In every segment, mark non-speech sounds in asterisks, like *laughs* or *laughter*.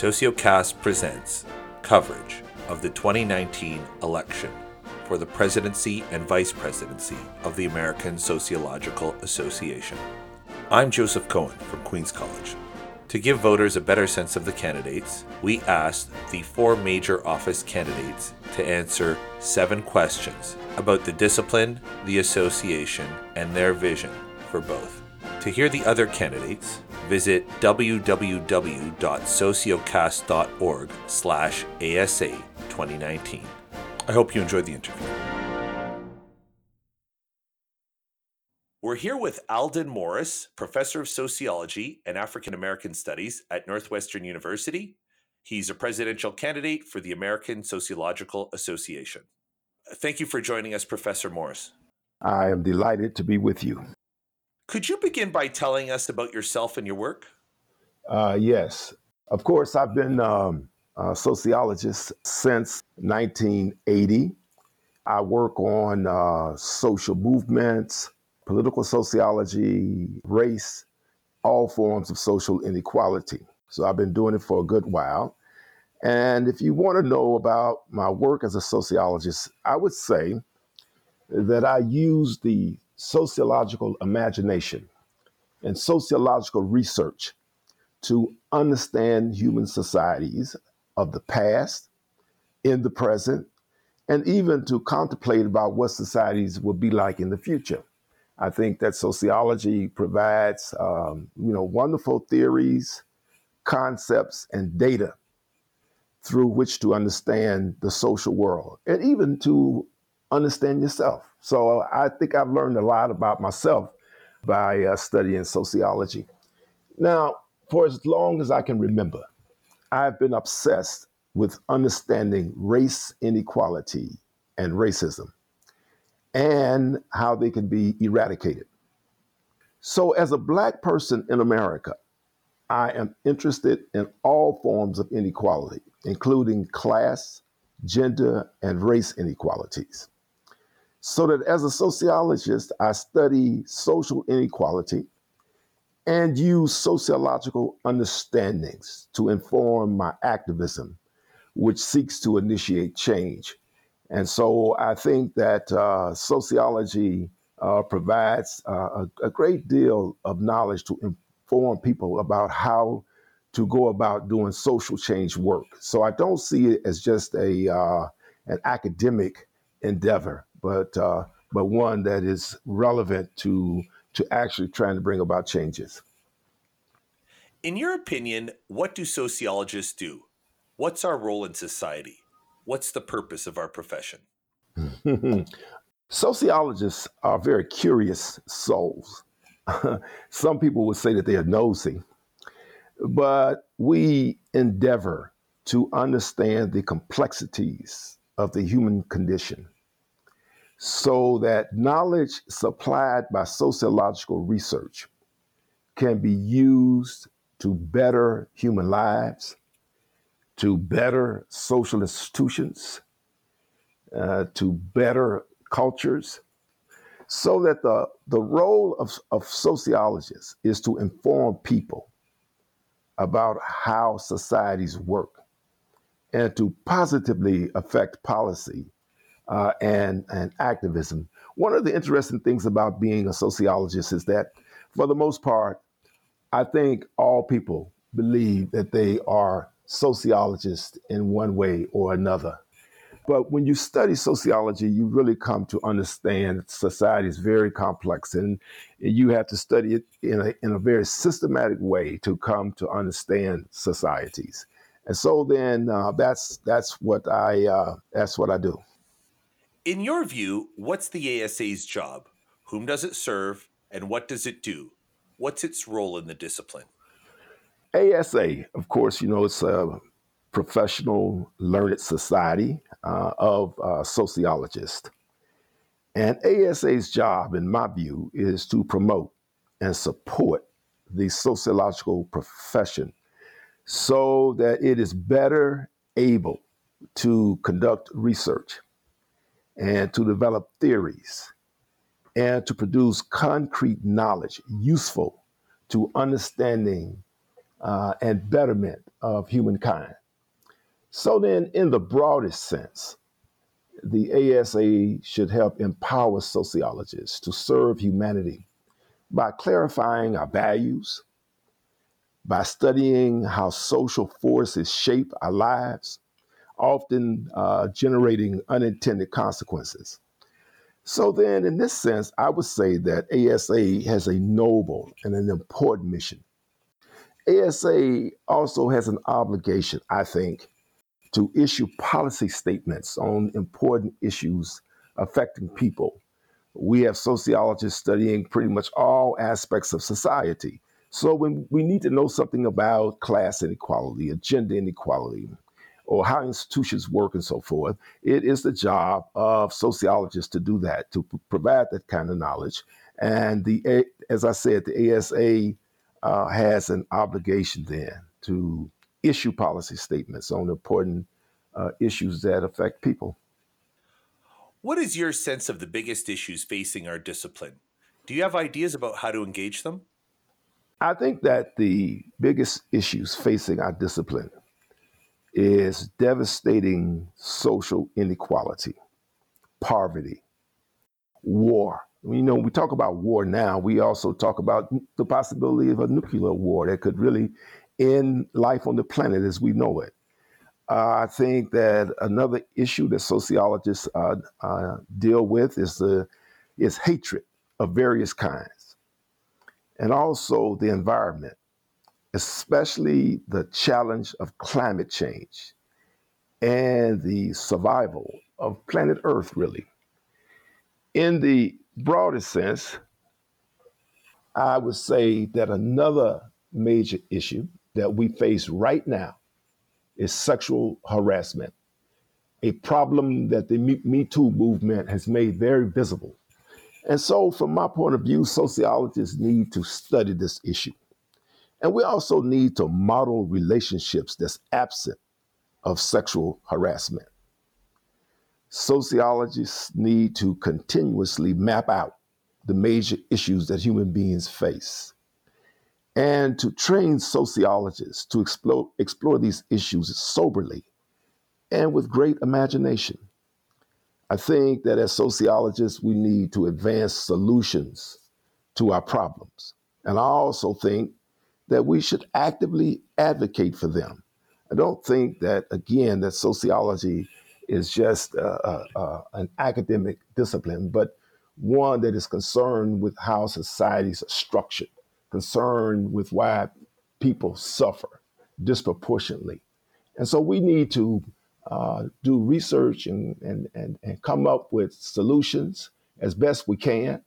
Sociocast presents coverage of the 2019 election for the presidency and vice presidency of the American Sociological Association. I'm Joseph Cohen from Queens College. To give voters a better sense of the candidates, we asked the four major office candidates to answer seven questions about the discipline, the association, and their vision for both. To hear the other candidates, visit www.sociocast.org slash ASA 2019. I hope you enjoyed the interview. We're here with Aldon Morris, professor of sociology and African American studies at Northwestern University. He's a presidential candidate for the American Sociological Association. Thank you for joining us, Professor Morris. I am delighted to be with you. Could you begin by telling us about yourself and your work? Uh, yes. Of course, I've been um, a sociologist since 1980. I work on uh, social movements, political sociology, race, all forms of social inequality. So I've been doing it for a good while. And if you want to know about my work as a sociologist, I would say that I use the sociological imagination and sociological research to understand human societies of the past, in the present, and even to contemplate about what societies will be like in the future. I think that sociology provides, um, you know, wonderful theories, concepts, and data through which to understand the social world and even to understand yourself. So I think I've learned a lot about myself by uh, studying sociology. Now, for as long as I can remember, I've been obsessed with understanding race inequality and racism and how they can be eradicated. So, as a Black person in America, I am interested in all forms of inequality, including class, gender, and race inequalities. So that as a sociologist, I study social inequality and use sociological understandings to inform my activism, which seeks to initiate change. And so I think that uh, sociology uh, provides uh, a, a, great deal of knowledge to inform people about how to go about doing social change work. So I don't see it as just a uh, an academic endeavor but uh, but one that is relevant to to actually trying to bring about changes. In your opinion, what do sociologists do? What's our role in society? What's the purpose of our profession? *laughs* Sociologists are very curious souls. *laughs* Some people would say that they are nosy, but we endeavor to understand the complexities of the human condition so that knowledge supplied by sociological research can be used to better human lives, to better social institutions, uh, to better cultures, so that the, the role of, of sociologists is to inform people about how societies work and to positively affect policy uh, and, and activism. One of the interesting things about being a sociologist is that, for the most part, I think all people believe that they are sociologists in one way or another. But when you study sociology, you really come to understand society is very complex, and you have to study it in a, in a very systematic way to come to understand societies. And so then uh, that's that's what I uh, that's what I do. In your view, what's the ASA's job? Whom does it serve and what does it do? What's its role in the discipline? ASA, of course, you know, it's a professional learned society uh, of uh, sociologists. And ASA's job, in my view, is to promote and support the sociological profession so that it is better able to conduct research and to develop theories and to produce concrete knowledge useful to understanding uh, and betterment of humankind. So, then, in the broadest sense, the ASA should help empower sociologists to serve humanity by clarifying our values, by studying how social forces shape our lives, often uh, generating unintended consequences. So, then, in this sense, I would say that ASA has a noble and an important mission. ASA also has an obligation, I think, to issue policy statements on important issues affecting people. We have sociologists studying pretty much all aspects of society. So when we need to know something about class inequality, gender inequality, or how institutions work and so forth, it is the job of sociologists to do that, to provide that kind of knowledge. And the, as I said, the ASA uh, has an obligation then to issue policy statements on important uh, issues that affect people. What is your sense of the biggest issues facing our discipline? Do you have ideas about how to engage them? I think that the biggest issues facing our discipline is devastating social inequality, poverty, war. You know, we talk about war now. We also talk about the possibility of a nuclear war that could really end life on the planet as we know it. Uh, I think that another issue that sociologists uh, uh, deal with is the is hatred of various kinds, and also the environment, especially the challenge of climate change and the survival of planet Earth. Really, in the broadest sense, I would say that another major issue that we face right now is sexual harassment, a problem that the Me Too movement has made very visible. And so, from my point of view, sociologists need to study this issue. And we also need to model relationships that's absent of sexual harassment. Sociologists need to continuously map out the major issues that human beings face and to train sociologists to explore, explore these issues soberly and with great imagination. I think that as sociologists, we need to advance solutions to our problems. And I also think that we should actively advocate for them. I don't think that, again, that sociology is just uh, uh, uh, an academic discipline, but one that is concerned with how societies are structured concerned with why people suffer disproportionately. And so we need to uh, do research and, and, and, and come up with solutions as best we can.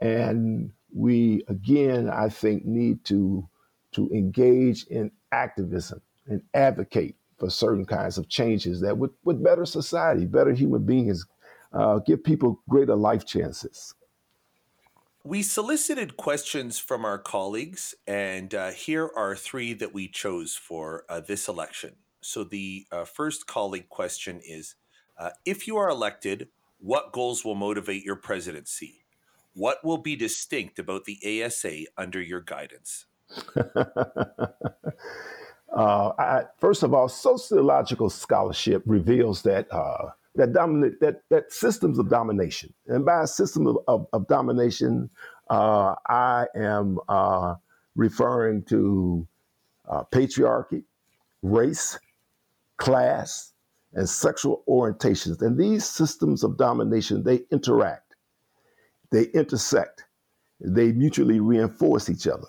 And we, again, I think, need to, to engage in activism and advocate for certain kinds of changes that would, would better society, better human beings, uh, give people greater life chances. We solicited questions from our colleagues, and uh, here are three that we chose for uh, this election. So, the uh, first colleague question is uh, If you are elected, what goals will motivate your presidency? What will be distinct about the ASA under your guidance? *laughs* Uh, I, first of all, sociological scholarship reveals that uh, that that that systems of domination. And by a system of, of, of domination, uh, I am uh, referring to uh, patriarchy, race, class, and sexual orientations. And these systems of domination they interact, they intersect, they mutually reinforce each other.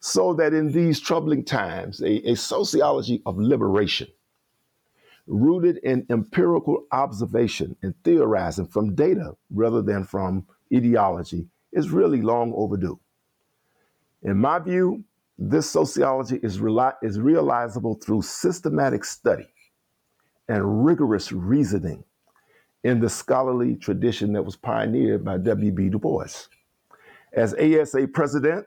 So that in these troubling times, a, a sociology of liberation rooted in empirical observation and theorizing from data rather than from ideology is really long overdue. In my view, this sociology is, reali- is realizable through systematic study and rigorous reasoning in the scholarly tradition that was pioneered by W.B. Du Bois. As ASA president,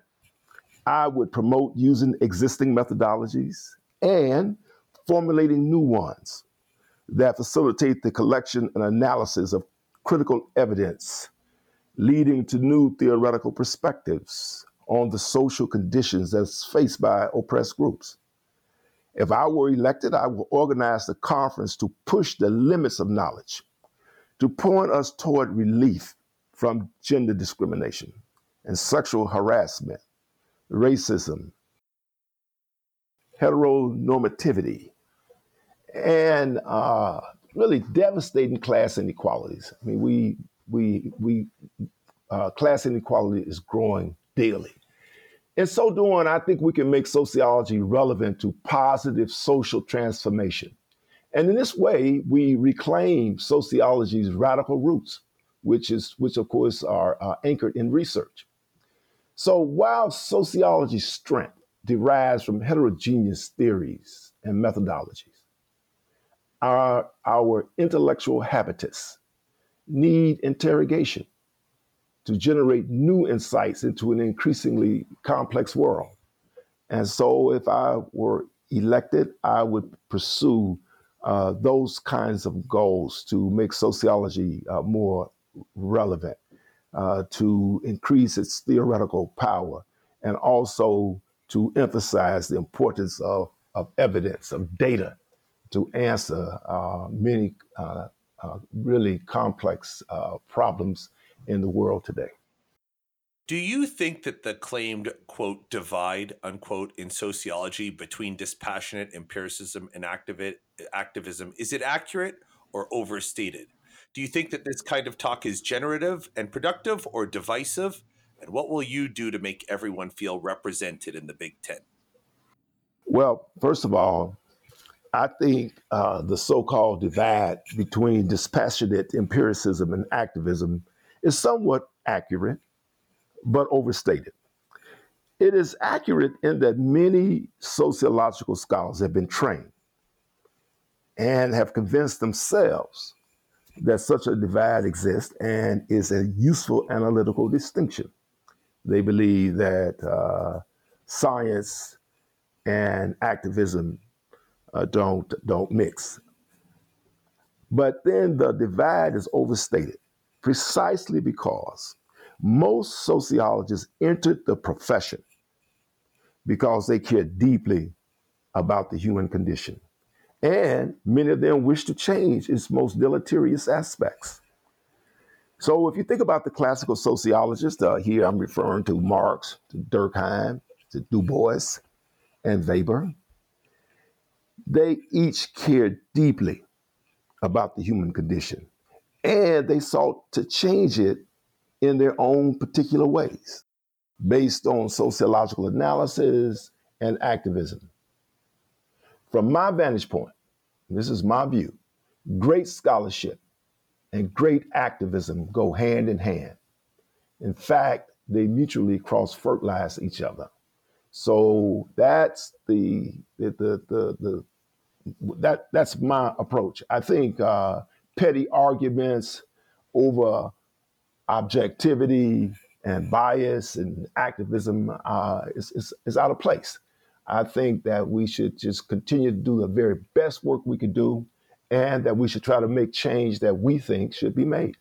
I would promote using existing methodologies and formulating new ones that facilitate the collection and analysis of critical evidence, leading to new theoretical perspectives on the social conditions that's faced by oppressed groups. If I were elected, I would organize the conference to push the limits of knowledge, to point us toward relief from gender discrimination and sexual harassment, racism, heteronormativity, and uh, really devastating class inequalities. I mean, we we we uh, class inequality is growing daily. In so doing, I think we can make sociology relevant to positive social transformation. And in this way, we reclaim sociology's radical roots, which is which of course are uh, anchored in research. So while sociology's strength derives from heterogeneous theories and methodologies, our, our intellectual habitus need interrogation to generate new insights into an increasingly complex world. And so, if I were elected, I would pursue uh, those kinds of goals to make sociology uh, more relevant, uh, to increase its theoretical power, and also to emphasize the importance of, of evidence, of data, to answer uh, many uh, uh, really complex uh, problems in the world today. Do you think that the claimed, quote, divide, unquote, in sociology between dispassionate empiricism and activism, is it accurate or overstated? Do you think that this kind of talk is generative and productive or divisive? And what will you do to make everyone feel represented in the Big Tent? Well, first of all, I think uh, the so called divide between dispassionate empiricism and activism is somewhat accurate, but overstated. It is accurate in that many sociological scholars have been trained and have convinced themselves that such a divide exists and is a useful analytical distinction. They believe that uh, science and activism uh, don't don't mix. But then the divide is overstated precisely because most sociologists entered the profession because they care deeply about the human condition. And many of them wish to change its most deleterious aspects. So if you think about the classical sociologists, uh, here I'm referring to Marx, to Durkheim, to Du Bois, and Weber, they each cared deeply about the human condition and they sought to change it in their own particular ways based on sociological analysis and activism. From my vantage point, this is my view, great scholarship and great activism go hand in hand. In fact, they mutually cross fertilize each other. So that's the the the the, the that that's my approach. I think uh, petty arguments over objectivity and bias and activism uh, is, is, is out of place. I think that we should just continue to do the very best work we can do, and that we should try to make change that we think should be made.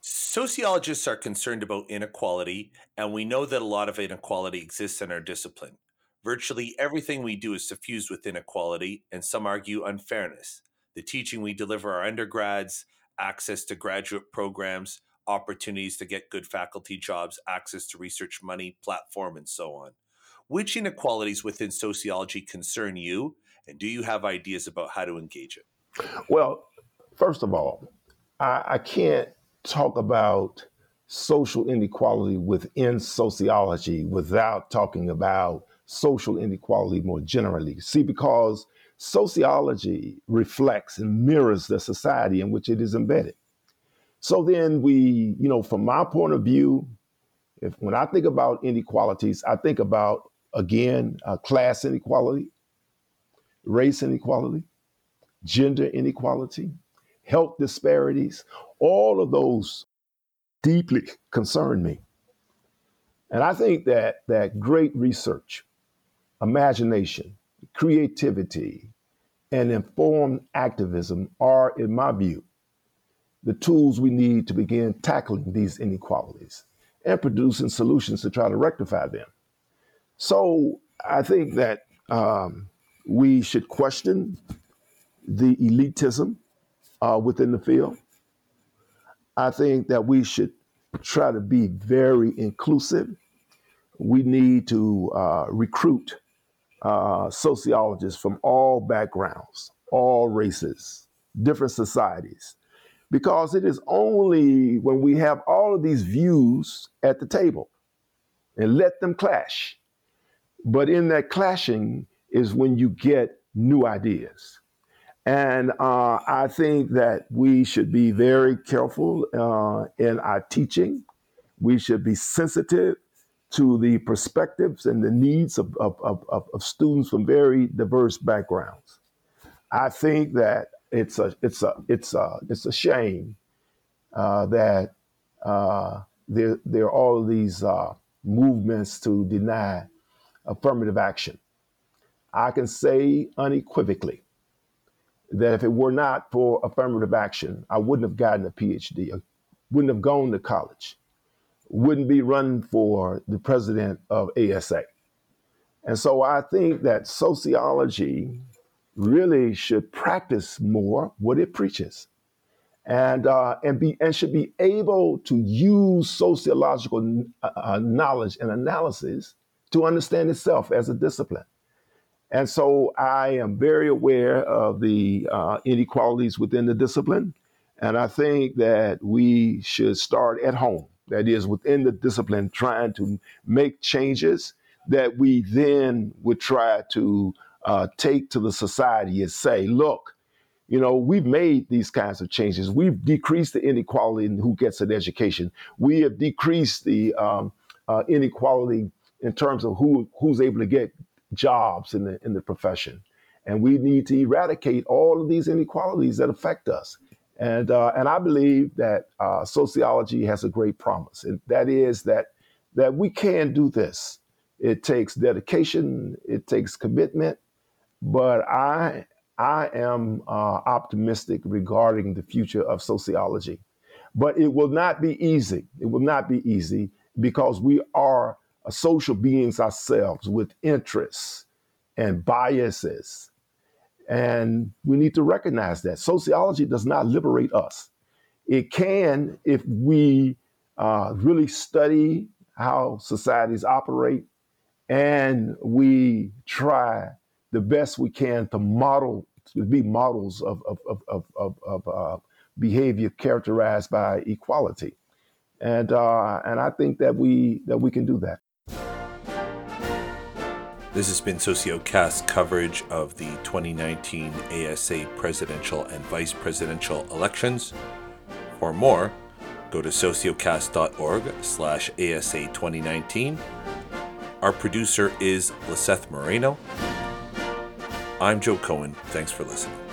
Sociologists are concerned about inequality, and we know that a lot of inequality exists in our discipline. Virtually everything we do is suffused with inequality, and some argue unfairness. The teaching we deliver our undergrads, access to graduate programs, opportunities to get good faculty jobs, access to research money, platform, and so on. Which inequalities within sociology concern you, and do you have ideas about how to engage it? Well, first of all, I, I can't talk about social inequality within sociology without talking about social inequality more generally. See, because sociology reflects and mirrors the society in which it is embedded. So then we, you know, from my point of view, if when I think about inequalities, I think about again uh, class inequality, race inequality, gender inequality, health disparities. All of those deeply concern me. And I think that that great research imagination, creativity, and informed activism are, in my view, the tools we need to begin tackling these inequalities and producing solutions to try to rectify them. So I think that um, we should question the elitism uh, within the field. I think that we should try to be very inclusive. We need to uh, recruit uh, sociologists from all backgrounds, all races, different societies, because it is only when we have all of these views at the table and let them clash. But in that clashing is when you get new ideas. And uh, I think that we should be very careful uh, in our teaching. We should be sensitive to the perspectives and the needs of, of, of, of students from very diverse backgrounds. I think that it's a it's a it's a it's a shame uh, that uh, there there are all these uh, movements to deny affirmative action. I can say unequivocally that if it were not for affirmative action, I wouldn't have gotten a PhD, I wouldn't have gone to college, wouldn't be running for the president of ASA. And so I think that sociology really should practice more what it preaches and uh, and be and should be able to use sociological uh, uh, knowledge and analysis to understand itself as a discipline. And so I am very aware of the uh, inequalities within the discipline, and I think that we should start at home. That is within the discipline, trying to make changes that we then would try to uh, take to the society and say, look, you know, we've made these kinds of changes. We've decreased the inequality in who gets an education. We have decreased the um, uh, inequality in terms of who who's able to get jobs in the in the profession, and we need to eradicate all of these inequalities that affect us. And uh, and I believe that uh, sociology has a great promise, and that is that that we can do this. It takes dedication, it takes commitment, but I I am uh, optimistic regarding the future of sociology. But it will not be easy. It will not be easy because we are social beings ourselves with interests and biases. And we need to recognize that. Sociology does not liberate us. It can if we uh, really study how societies operate and we try the best we can to model to be models of, of, of, of, of, uh, behavior characterized by equality. And, uh, and I think that we, that we can do that. This has been SocioCast coverage of the 2019 ASA presidential and vice presidential elections. For more, go to sociocast.org slash ASA 2019. Our producer is Liseth Moreno. I'm Joe Cohen. Thanks for listening.